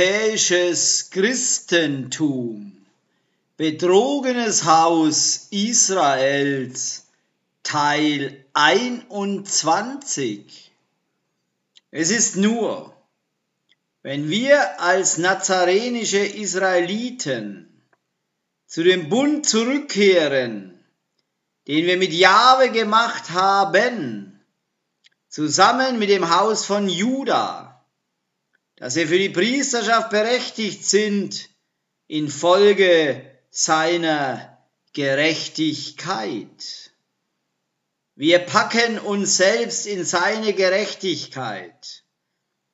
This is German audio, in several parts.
Europäisches Christentum. Betrogenes Haus Israels Teil 21. Es ist nur, wenn wir als nazarenische Israeliten zu dem Bund zurückkehren, den wir mit Jahwe gemacht haben, zusammen mit dem Haus von Juda, dass wir für die Priesterschaft berechtigt sind infolge seiner Gerechtigkeit. Wir packen uns selbst in seine Gerechtigkeit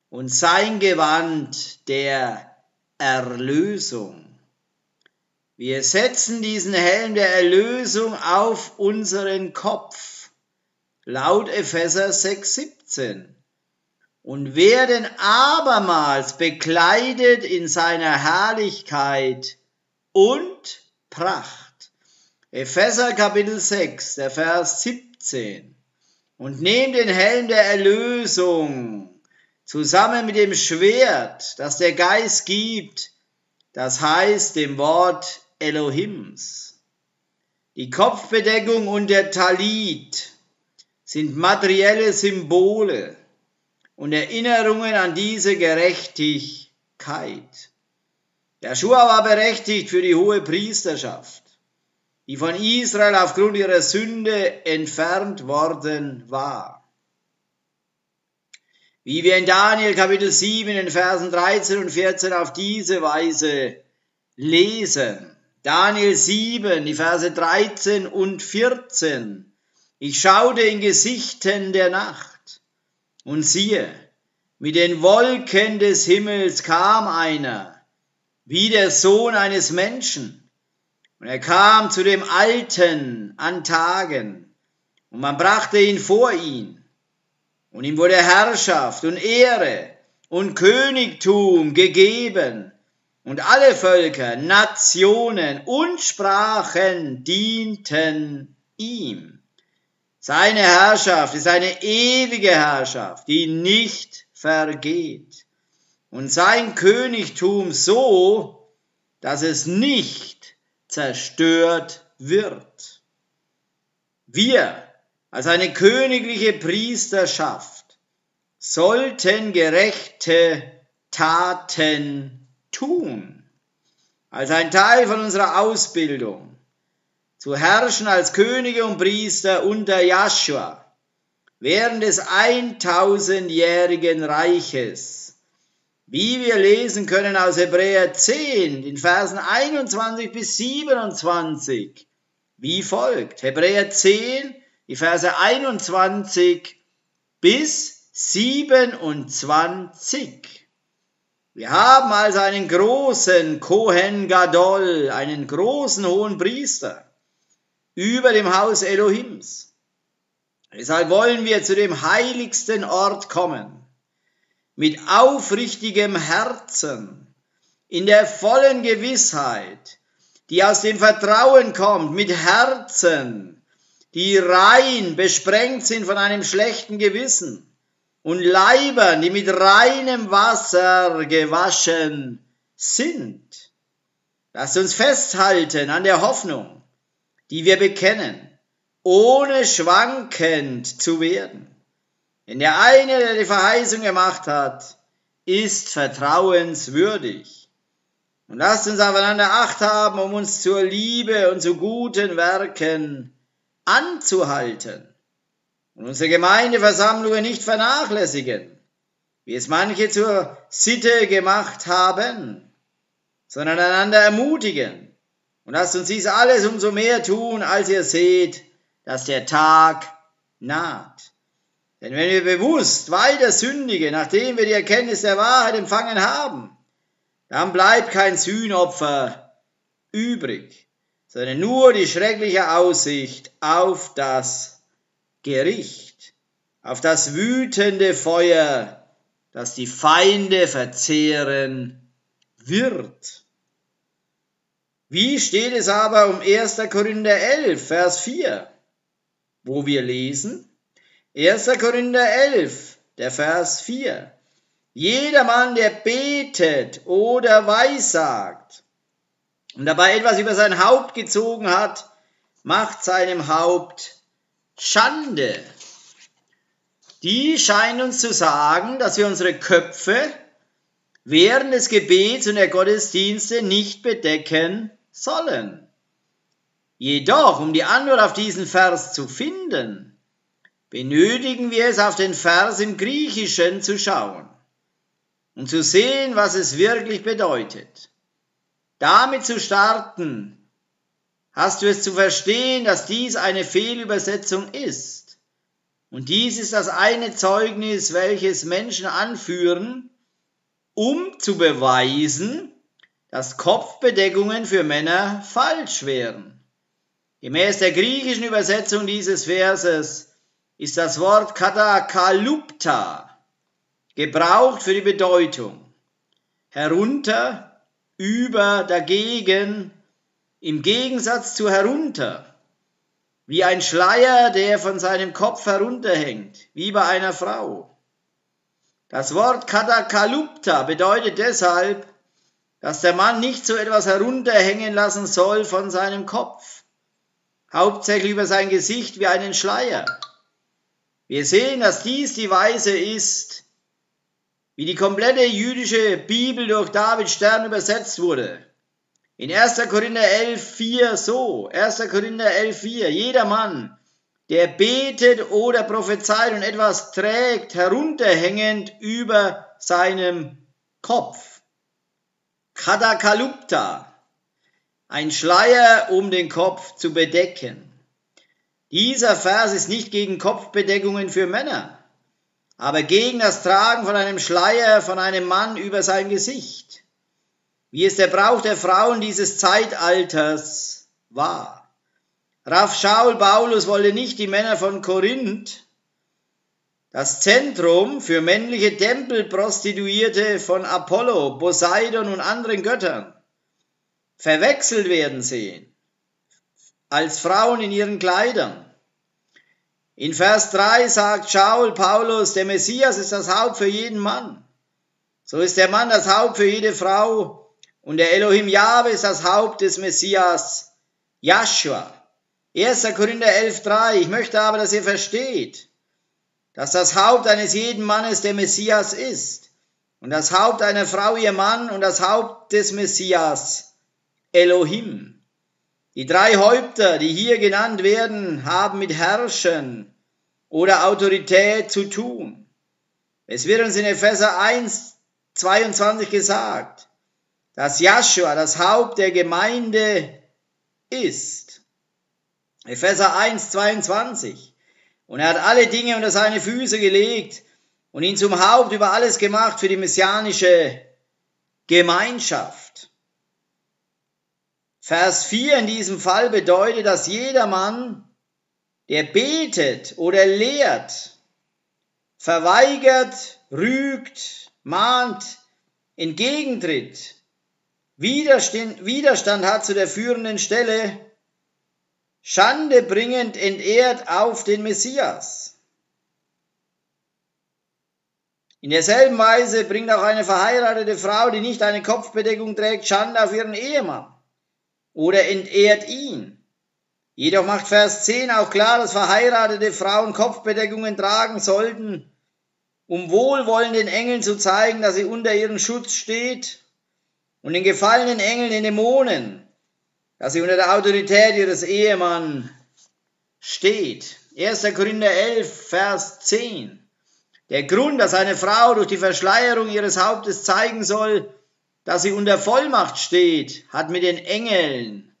und sein Gewand der Erlösung. Wir setzen diesen Helm der Erlösung auf unseren Kopf, laut Epheser 6,17 und werden abermals bekleidet in seiner Herrlichkeit und Pracht. Epheser Kapitel 6, der Vers 17. Und nehmt den Helm der Erlösung zusammen mit dem Schwert, das der Geist gibt, das heißt dem Wort Elohims. Die Kopfbedeckung und der Talit sind materielle Symbole und Erinnerungen an diese Gerechtigkeit. Joshua war berechtigt für die hohe Priesterschaft, die von Israel aufgrund ihrer Sünde entfernt worden war. Wie wir in Daniel Kapitel 7 in Versen 13 und 14 auf diese Weise lesen. Daniel 7, die Verse 13 und 14. Ich schaute in Gesichten der Nacht und siehe, mit den Wolken des Himmels kam einer, wie der Sohn eines Menschen. Und er kam zu dem Alten an Tagen, und man brachte ihn vor ihn. Und ihm wurde Herrschaft und Ehre und Königtum gegeben, und alle Völker, Nationen und Sprachen dienten ihm. Seine Herrschaft ist eine ewige Herrschaft, die nicht vergeht. Und sein Königtum so, dass es nicht zerstört wird. Wir als eine königliche Priesterschaft sollten gerechte Taten tun, als ein Teil von unserer Ausbildung zu herrschen als Könige und Priester unter Joshua während des 1000-jährigen Reiches. Wie wir lesen können aus Hebräer 10, in Versen 21 bis 27, wie folgt. Hebräer 10, die Verse 21 bis 27. Wir haben also einen großen Kohen Gadol, einen großen hohen Priester über dem Haus Elohims. Deshalb wollen wir zu dem heiligsten Ort kommen, mit aufrichtigem Herzen, in der vollen Gewissheit, die aus dem Vertrauen kommt, mit Herzen, die rein besprengt sind von einem schlechten Gewissen und Leibern, die mit reinem Wasser gewaschen sind. Lasst uns festhalten an der Hoffnung, die wir bekennen, ohne schwankend zu werden. Denn der eine, der die Verheißung gemacht hat, ist vertrauenswürdig. Und lasst uns aufeinander Acht haben, um uns zur Liebe und zu guten Werken anzuhalten und unsere Gemeindeversammlungen nicht vernachlässigen, wie es manche zur Sitte gemacht haben, sondern einander ermutigen und lasst uns dies alles umso mehr tun, als ihr seht, dass der Tag naht. Denn wenn wir bewusst weiter sündigen, nachdem wir die Erkenntnis der Wahrheit empfangen haben, dann bleibt kein Sühnopfer übrig, sondern nur die schreckliche Aussicht auf das Gericht, auf das wütende Feuer, das die Feinde verzehren wird. Wie steht es aber um 1. Korinther 11, Vers 4, wo wir lesen? 1. Korinther 11, der Vers 4. Jedermann, der betet oder weissagt und dabei etwas über sein Haupt gezogen hat, macht seinem Haupt Schande. Die scheint uns zu sagen, dass wir unsere Köpfe während des Gebets und der Gottesdienste nicht bedecken sollen. Jedoch, um die Antwort auf diesen Vers zu finden, benötigen wir es auf den Vers im Griechischen zu schauen und zu sehen, was es wirklich bedeutet. Damit zu starten, hast du es zu verstehen, dass dies eine Fehlübersetzung ist. Und dies ist das eine Zeugnis, welches Menschen anführen, um zu beweisen, dass Kopfbedeckungen für Männer falsch wären. Gemäß der griechischen Übersetzung dieses Verses ist das Wort katakalupta gebraucht für die Bedeutung herunter, über, dagegen, im Gegensatz zu herunter, wie ein Schleier, der von seinem Kopf herunterhängt, wie bei einer Frau. Das Wort katakalupta bedeutet deshalb, dass der Mann nicht so etwas herunterhängen lassen soll von seinem Kopf hauptsächlich über sein Gesicht wie einen Schleier. Wir sehen, dass dies die Weise ist, wie die komplette jüdische Bibel durch David Stern übersetzt wurde. In 1. Korinther 11, 4 so, 1. Korinther 11, 4, jeder Mann, der betet oder prophezeit und etwas trägt, herunterhängend über seinem Kopf. Kadakalupta, ein Schleier um den Kopf zu bedecken. Dieser Vers ist nicht gegen Kopfbedeckungen für Männer, aber gegen das Tragen von einem Schleier von einem Mann über sein Gesicht, wie es der Brauch der Frauen dieses Zeitalters war. Raff Shaul Paulus wollte nicht die Männer von Korinth, das Zentrum für männliche Tempelprostituierte von Apollo, Poseidon und anderen Göttern, verwechselt werden sehen als Frauen in ihren Kleidern. In Vers 3 sagt Shaul Paulus, der Messias ist das Haupt für jeden Mann. So ist der Mann das Haupt für jede Frau und der Elohim Jahwe ist das Haupt des Messias Joshua. 1. Korinther 11.3 Ich möchte aber, dass ihr versteht, dass das Haupt eines jeden Mannes der Messias ist und das Haupt einer Frau ihr Mann und das Haupt des Messias Elohim. Die drei Häupter, die hier genannt werden, haben mit Herrschen oder Autorität zu tun. Es wird uns in Epheser 1, 22 gesagt, dass Joshua das Haupt der Gemeinde ist. Epheser 1, 22. Und er hat alle Dinge unter seine Füße gelegt und ihn zum Haupt über alles gemacht für die messianische Gemeinschaft. Vers 4 in diesem Fall bedeutet, dass jedermann, der betet oder lehrt, verweigert, rügt, mahnt, entgegentritt, Widerstand, Widerstand hat zu der führenden Stelle, Schande bringend entehrt auf den Messias. In derselben Weise bringt auch eine verheiratete Frau, die nicht eine Kopfbedeckung trägt, Schande auf ihren Ehemann oder entehrt ihn. Jedoch macht Vers 10 auch klar, dass verheiratete Frauen Kopfbedeckungen tragen sollten, um wohlwollenden Engeln zu zeigen, dass sie unter ihrem Schutz steht und den gefallenen Engeln, den Dämonen, dass sie unter der Autorität ihres Ehemanns steht. 1. Korinther 11, Vers 10. Der Grund, dass eine Frau durch die Verschleierung ihres Hauptes zeigen soll, dass sie unter Vollmacht steht, hat mit den Engeln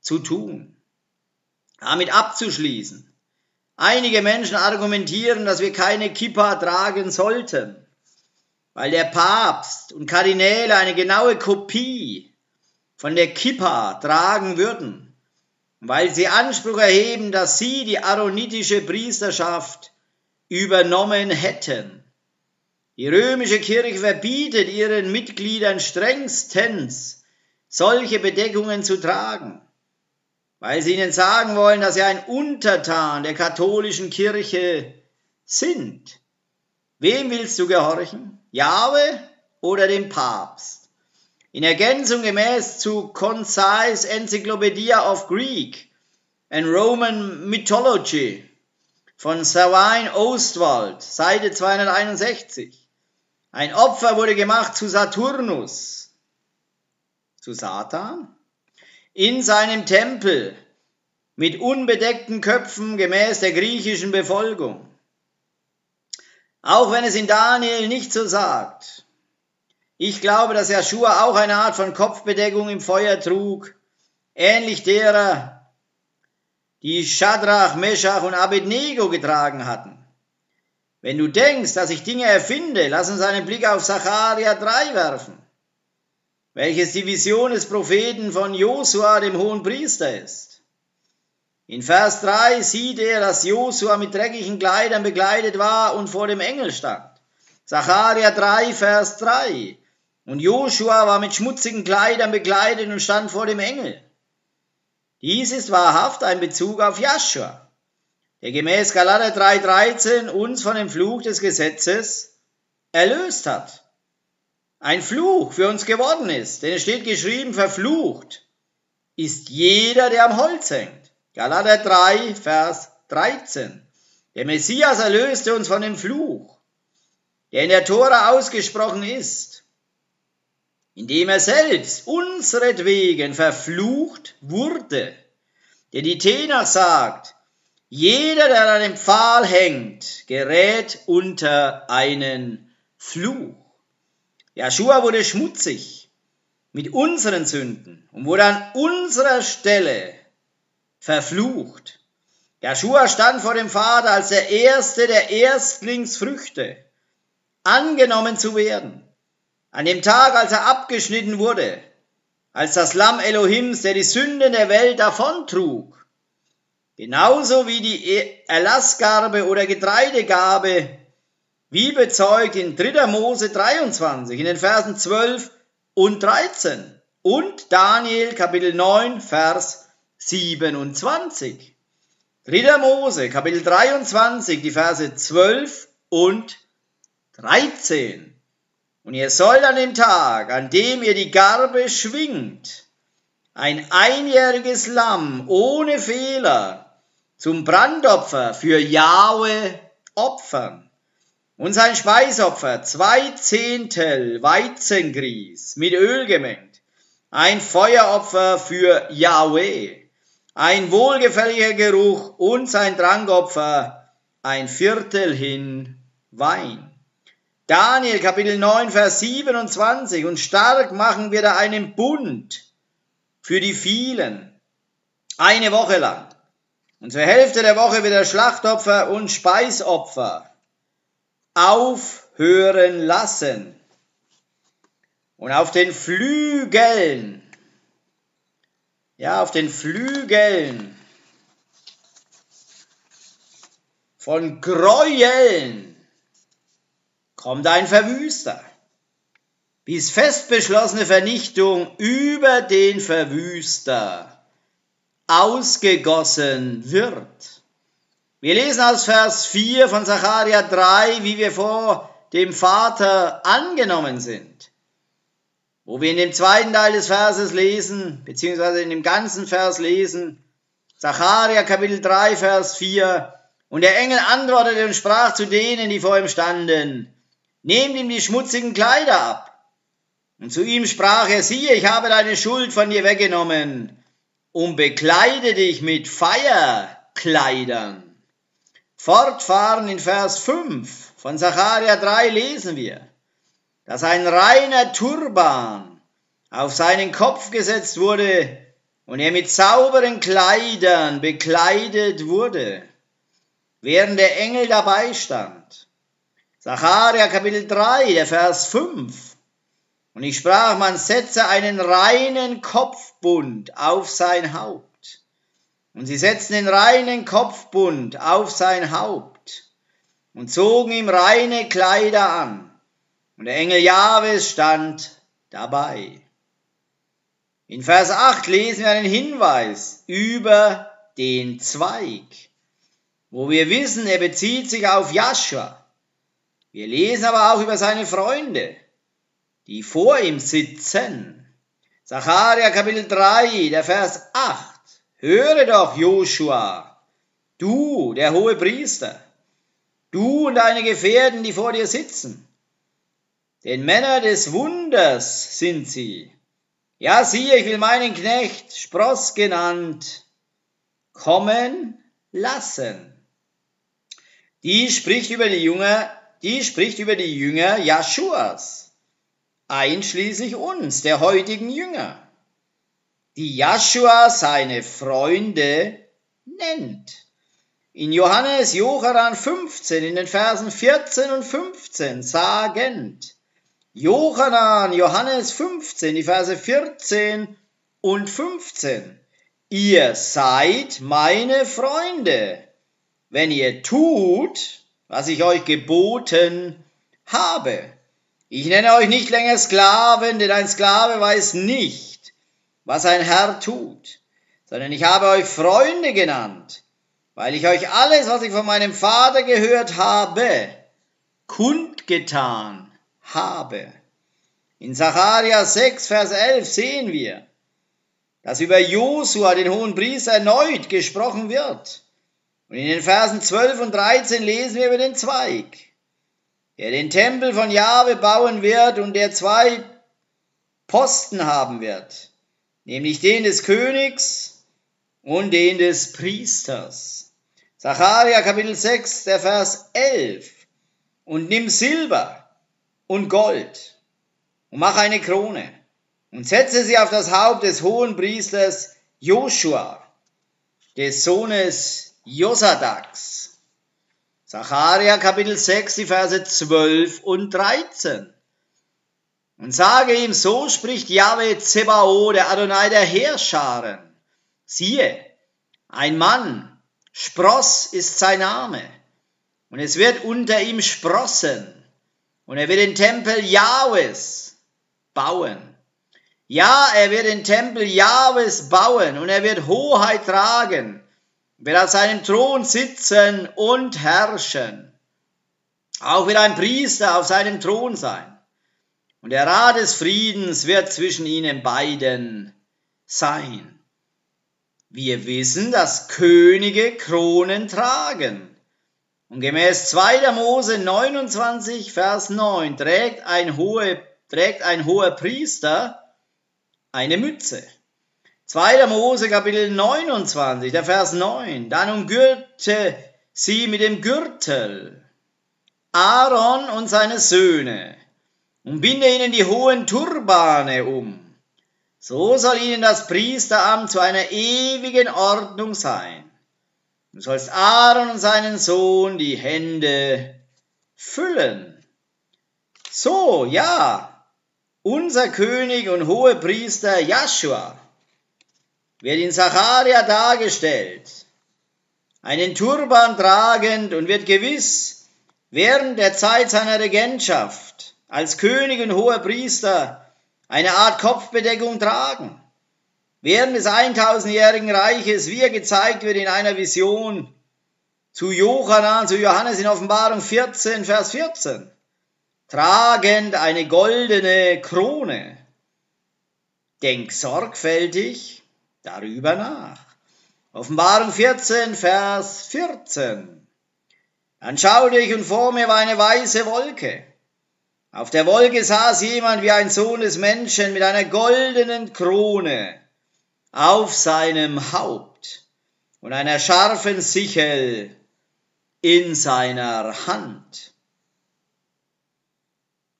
zu tun. Damit abzuschließen. Einige Menschen argumentieren, dass wir keine Kippa tragen sollten, weil der Papst und Kardinäle eine genaue Kopie von der Kippa tragen würden, weil sie Anspruch erheben, dass sie die aaronitische Priesterschaft übernommen hätten. Die römische Kirche verbietet ihren Mitgliedern strengstens, solche Bedeckungen zu tragen, weil sie ihnen sagen wollen, dass sie ein Untertan der katholischen Kirche sind. Wem willst du gehorchen? Jahwe oder dem Papst. In Ergänzung gemäß zu Concise Encyclopedia of Greek and Roman Mythology von Savine Ostwald, Seite 261. Ein Opfer wurde gemacht zu Saturnus, zu Satan, in seinem Tempel mit unbedeckten Köpfen gemäß der griechischen Befolgung. Auch wenn es in Daniel nicht so sagt. Ich glaube, dass Joshua auch eine Art von Kopfbedeckung im Feuer trug, ähnlich derer, die Shadrach, Meshach und Abednego getragen hatten. Wenn du denkst, dass ich Dinge erfinde, lass uns einen Blick auf Sacharja 3 werfen, welches die Vision des Propheten von Josua, dem hohen Priester, ist. In Vers 3 sieht er, dass Josua mit dreckigen Kleidern bekleidet war und vor dem Engel stand. Sacharja 3, Vers 3. Und Josua war mit schmutzigen Kleidern bekleidet und stand vor dem Engel. Dies ist wahrhaft ein Bezug auf Joshua der gemäß Galater 3,13 uns von dem Fluch des Gesetzes erlöst hat. Ein Fluch für uns geworden ist, denn es steht geschrieben, verflucht ist jeder, der am Holz hängt. Galater 3, Vers 13. Der Messias erlöste uns von dem Fluch, der in der Tora ausgesprochen ist, indem er selbst unseretwegen verflucht wurde. Der die Tenach sagt, jeder, der an dem Pfahl hängt, gerät unter einen Fluch. Joshua wurde schmutzig mit unseren Sünden und wurde an unserer Stelle verflucht. Joshua stand vor dem Vater als der erste der Erstlingsfrüchte, angenommen zu werden. An dem Tag, als er abgeschnitten wurde, als das Lamm Elohims, der die Sünden der Welt davontrug, Genauso wie die e- Erlassgarbe oder Getreidegabe, wie bezeugt in 3. Mose 23, in den Versen 12 und 13 und Daniel Kapitel 9, Vers 27. 3. Mose Kapitel 23, die Verse 12 und 13. Und ihr sollt an dem Tag, an dem ihr die Garbe schwingt, ein einjähriges Lamm ohne Fehler zum Brandopfer für Jahwe opfern und sein Speisopfer zwei Zehntel Weizengrieß mit Öl gemengt, ein Feueropfer für Jahwe, ein wohlgefälliger Geruch und sein Trankopfer ein Viertel hin Wein. Daniel Kapitel 9 Vers 27 und stark machen wir da einen Bund für die vielen. Eine Woche lang. Und zur Hälfte der Woche wird der Schlachtopfer und Speisopfer aufhören lassen. Und auf den Flügeln, ja, auf den Flügeln von Gräueln kommt ein Verwüster bis fest beschlossene Vernichtung über den Verwüster ausgegossen wird. Wir lesen aus Vers 4 von Zacharia 3, wie wir vor dem Vater angenommen sind. Wo wir in dem zweiten Teil des Verses lesen, beziehungsweise in dem ganzen Vers lesen, Zacharia Kapitel 3, Vers 4, und der Engel antwortete und sprach zu denen, die vor ihm standen, nehmt ihm die schmutzigen Kleider ab und zu ihm sprach er, siehe, ich habe deine Schuld von dir weggenommen und bekleide dich mit Feierkleidern. Fortfahren in Vers 5 von Sacharja 3 lesen wir, dass ein reiner Turban auf seinen Kopf gesetzt wurde und er mit sauberen Kleidern bekleidet wurde, während der Engel dabei stand. Sacharja Kapitel 3, der Vers 5. Und ich sprach, man setze einen reinen Kopfbund auf sein Haupt. Und sie setzten den reinen Kopfbund auf sein Haupt und zogen ihm reine Kleider an. Und der Engel Jahwes stand dabei. In Vers 8 lesen wir einen Hinweis über den Zweig, wo wir wissen, er bezieht sich auf Joshua. Wir lesen aber auch über seine Freunde, die vor ihm sitzen. Zacharia Kapitel 3, der Vers 8. Höre doch, Joshua, du, der hohe Priester, du und deine Gefährten, die vor dir sitzen. Denn Männer des Wunders sind sie. Ja, siehe, ich will meinen Knecht, Spross genannt, kommen lassen. Die spricht über die Jünger, die spricht über die Jünger Jaschuas, einschließlich uns, der heutigen Jünger die Joshua seine Freunde nennt. In Johannes Jochanan 15, in den Versen 14 und 15 sagend, Jochanan, Johannes 15, die Verse 14 und 15, ihr seid meine Freunde, wenn ihr tut, was ich euch geboten habe. Ich nenne euch nicht länger Sklaven, denn ein Sklave weiß nicht, was ein Herr tut, sondern ich habe euch Freunde genannt, weil ich euch alles, was ich von meinem Vater gehört habe, kundgetan habe. In Sacharja 6, Vers 11 sehen wir, dass über Josua, den hohen Priester, erneut gesprochen wird. Und in den Versen 12 und 13 lesen wir über den Zweig, der den Tempel von Jahwe bauen wird und der zwei Posten haben wird nämlich den des Königs und den des Priesters. Zacharia Kapitel 6, der Vers 11. Und nimm Silber und Gold und mach eine Krone und setze sie auf das Haupt des hohen Priesters Joshua, des Sohnes Josadaks. Zacharia Kapitel 6, die Verse 12 und 13 und sage ihm, so spricht Yahweh Zebao, der Adonai der Heerscharen. Siehe, ein Mann, Spross ist sein Name, und es wird unter ihm sprossen, und er wird den Tempel Jahwes bauen. Ja, er wird den Tempel Jahwes bauen, und er wird Hoheit tragen, wird auf seinem Thron sitzen und herrschen. Auch wird ein Priester auf seinem Thron sein. Und der Rat des Friedens wird zwischen ihnen beiden sein. Wir wissen, dass Könige Kronen tragen. Und gemäß 2. Mose 29, Vers 9 trägt ein, hohe, trägt ein hoher Priester eine Mütze. 2. Mose Kapitel 29, der Vers 9. Dann umgürte sie mit dem Gürtel Aaron und seine Söhne und binde ihnen die hohen Turbane um. So soll ihnen das Priesteramt zu einer ewigen Ordnung sein. Du sollst Aaron und seinen Sohn die Hände füllen. So, ja, unser König und hohe Priester Joshua wird in Zacharia dargestellt, einen Turban tragend und wird gewiss während der Zeit seiner Regentschaft als König und hoher Priester eine Art Kopfbedeckung tragen. Während des 1000-jährigen Reiches, wie er gezeigt wird in einer Vision zu Johannan, zu Johannes in Offenbarung 14, Vers 14, tragend eine goldene Krone. Denk sorgfältig darüber nach. Offenbarung 14, Vers 14. Dann schaute ich und vor mir war eine weiße Wolke. Auf der Wolke saß jemand wie ein Sohn des Menschen mit einer goldenen Krone auf seinem Haupt und einer scharfen Sichel in seiner Hand.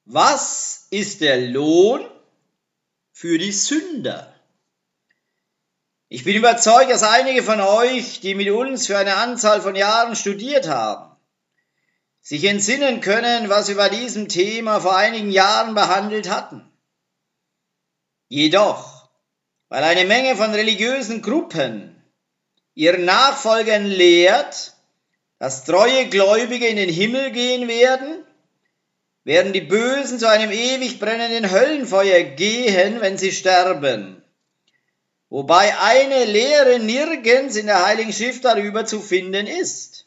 Was ist der Lohn für die Sünder? Ich bin überzeugt, dass einige von euch, die mit uns für eine Anzahl von Jahren studiert haben, sich entsinnen können, was wir bei diesem Thema vor einigen Jahren behandelt hatten. Jedoch, weil eine Menge von religiösen Gruppen ihren Nachfolgern lehrt, dass treue Gläubige in den Himmel gehen werden, werden die Bösen zu einem ewig brennenden Höllenfeuer gehen, wenn sie sterben. Wobei eine Lehre nirgends in der Heiligen Schrift darüber zu finden ist.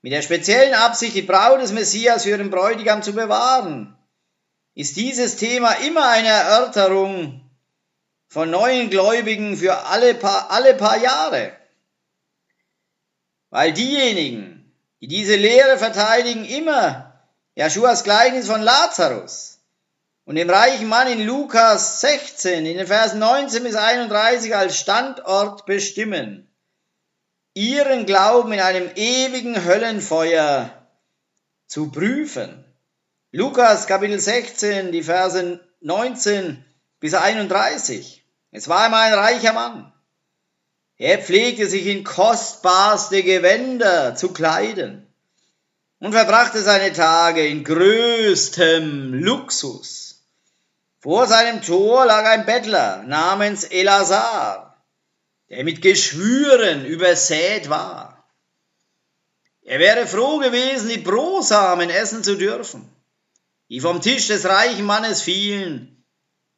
mit der speziellen Absicht, die Braut des Messias für ihren Bräutigam zu bewahren, ist dieses Thema immer eine Erörterung von neuen Gläubigen für alle paar, alle paar Jahre. Weil diejenigen, die diese Lehre verteidigen, immer Jeschuas Gleichnis von Lazarus und dem reichen Mann in Lukas 16 in den Versen 19 bis 31 als Standort bestimmen, ihren Glauben in einem ewigen Höllenfeuer zu prüfen. Lukas Kapitel 16, die Verse 19 bis 31. Es war einmal ein reicher Mann. Er pflegte sich in kostbarste Gewänder zu kleiden und verbrachte seine Tage in größtem Luxus. Vor seinem Tor lag ein Bettler namens Elasar, der mit Geschwüren übersät war. Er wäre froh gewesen, die Brosamen essen zu dürfen, die vom Tisch des reichen Mannes fielen,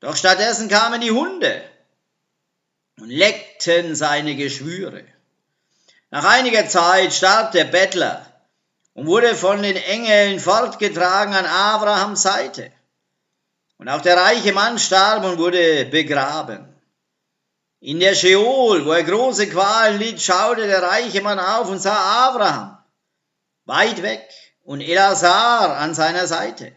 doch stattdessen kamen die Hunde und leckten seine Geschwüre. Nach einiger Zeit starb der Bettler und wurde von den Engeln fortgetragen an Abrahams Seite. Und auch der reiche Mann starb und wurde begraben. In der Scheol, wo er große Qualen litt, schaute der reiche Mann auf und sah Abraham weit weg und Elasar an seiner Seite.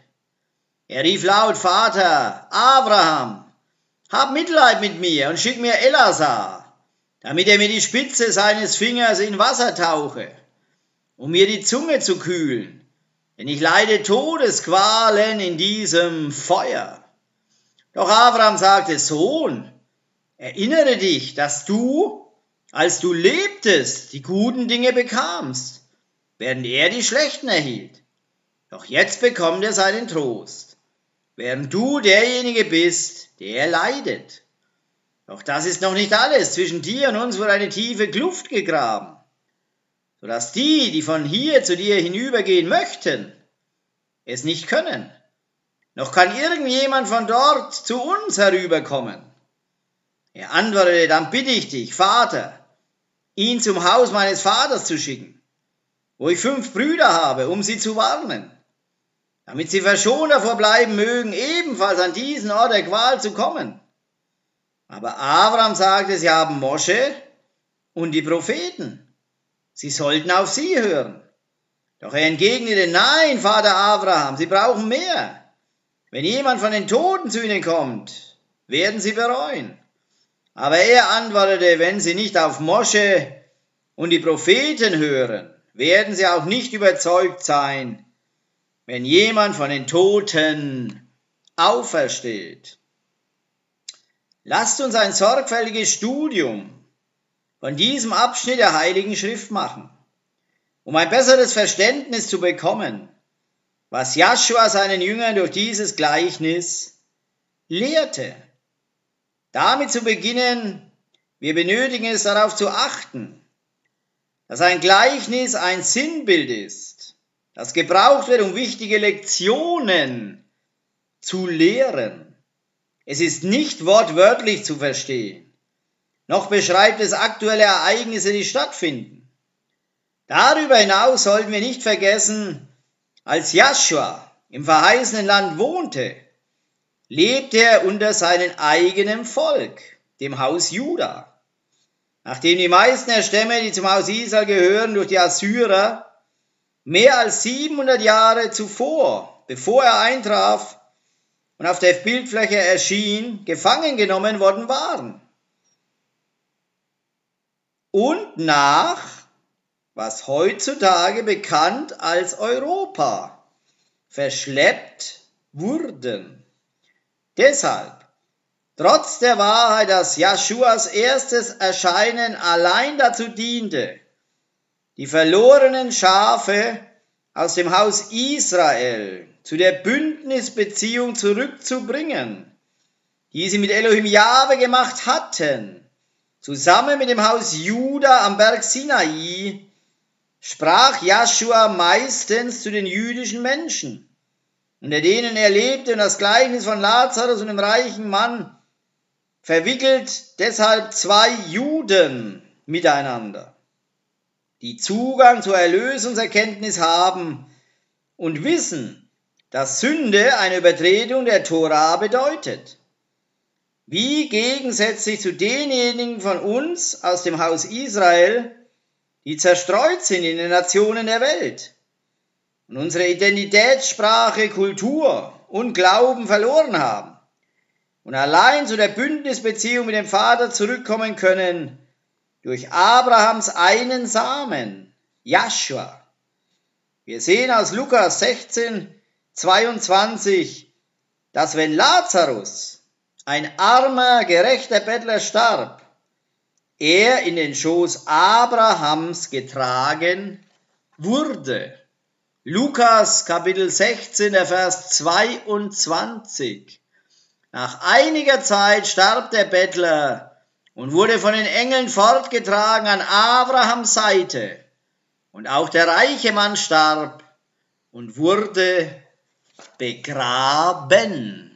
Er rief laut, Vater, Abraham, hab Mitleid mit mir und schick mir Elasar, damit er mir die Spitze seines Fingers in Wasser tauche, um mir die Zunge zu kühlen, denn ich leide Todesqualen in diesem Feuer. Doch Abraham sagte, Sohn, erinnere dich, dass du, als du lebtest, die guten Dinge bekamst, während er die schlechten erhielt. Doch jetzt bekommt er seinen Trost, während du derjenige bist, der leidet. Doch das ist noch nicht alles. Zwischen dir und uns wurde eine tiefe Kluft gegraben, sodass die, die von hier zu dir hinübergehen möchten, es nicht können. Noch kann irgendjemand von dort zu uns herüberkommen. Er antwortete, dann bitte ich dich, Vater, ihn zum Haus meines Vaters zu schicken, wo ich fünf Brüder habe, um sie zu warnen damit sie verschont davor bleiben mögen, ebenfalls an diesen Ort der Qual zu kommen. Aber Abraham sagte, sie haben Mosche und die Propheten. Sie sollten auf sie hören. Doch er entgegnete, nein, Vater Abraham, sie brauchen mehr. Wenn jemand von den Toten zu ihnen kommt, werden sie bereuen. Aber er antwortete, wenn sie nicht auf Mosche und die Propheten hören, werden sie auch nicht überzeugt sein, wenn jemand von den Toten aufersteht. Lasst uns ein sorgfältiges Studium von diesem Abschnitt der Heiligen Schrift machen, um ein besseres Verständnis zu bekommen, was Joshua seinen Jüngern durch dieses Gleichnis lehrte. Damit zu beginnen, wir benötigen es darauf zu achten, dass ein Gleichnis ein Sinnbild ist das gebraucht wird, um wichtige Lektionen zu lehren. Es ist nicht wortwörtlich zu verstehen, noch beschreibt es aktuelle Ereignisse, die stattfinden. Darüber hinaus sollten wir nicht vergessen, als Joshua im verheißenen Land wohnte, lebte er unter seinem eigenen Volk, dem Haus Juda. Nachdem die meisten der Stämme, die zum Haus Israel gehören, durch die Assyrer mehr als 700 Jahre zuvor, bevor er eintraf und auf der Bildfläche erschien, gefangen genommen worden waren. Und nach, was heutzutage bekannt als Europa, verschleppt wurden. Deshalb, trotz der Wahrheit, dass Jeschuas erstes Erscheinen allein dazu diente, die verlorenen Schafe aus dem Haus Israel zu der Bündnisbeziehung zurückzubringen, die sie mit Elohim Jahwe gemacht hatten, zusammen mit dem Haus Juda am Berg Sinai, sprach Joshua meistens zu den jüdischen Menschen, unter denen er lebte und das Gleichnis von Lazarus und dem reichen Mann verwickelt deshalb zwei Juden miteinander. die Zugang zur Erlösungserkenntnis haben und wissen, dass Sünde eine Übertretung der Tora bedeutet. Wie gegensätzlich zu denjenigen von uns aus dem Haus Israel, die zerstreut sind in den Nationen der Welt und unsere Identitätssprache, Kultur und Glauben verloren haben und allein zu der Bündnisbeziehung mit dem Vater zurückkommen können durch Abrahams einen Samen, Joshua. Wir sehen aus Lukas 16, 22, dass wenn Lazarus, ein armer, gerechter Bettler starb, er in den Schoß Abrahams getragen wurde. Lukas Kapitel 16, der Vers 22. Nach einiger Zeit starb der Bettler und wurde von den Engeln fortgetragen an Abrahams Seite. Und auch der reiche Mann starb und wurde begraben.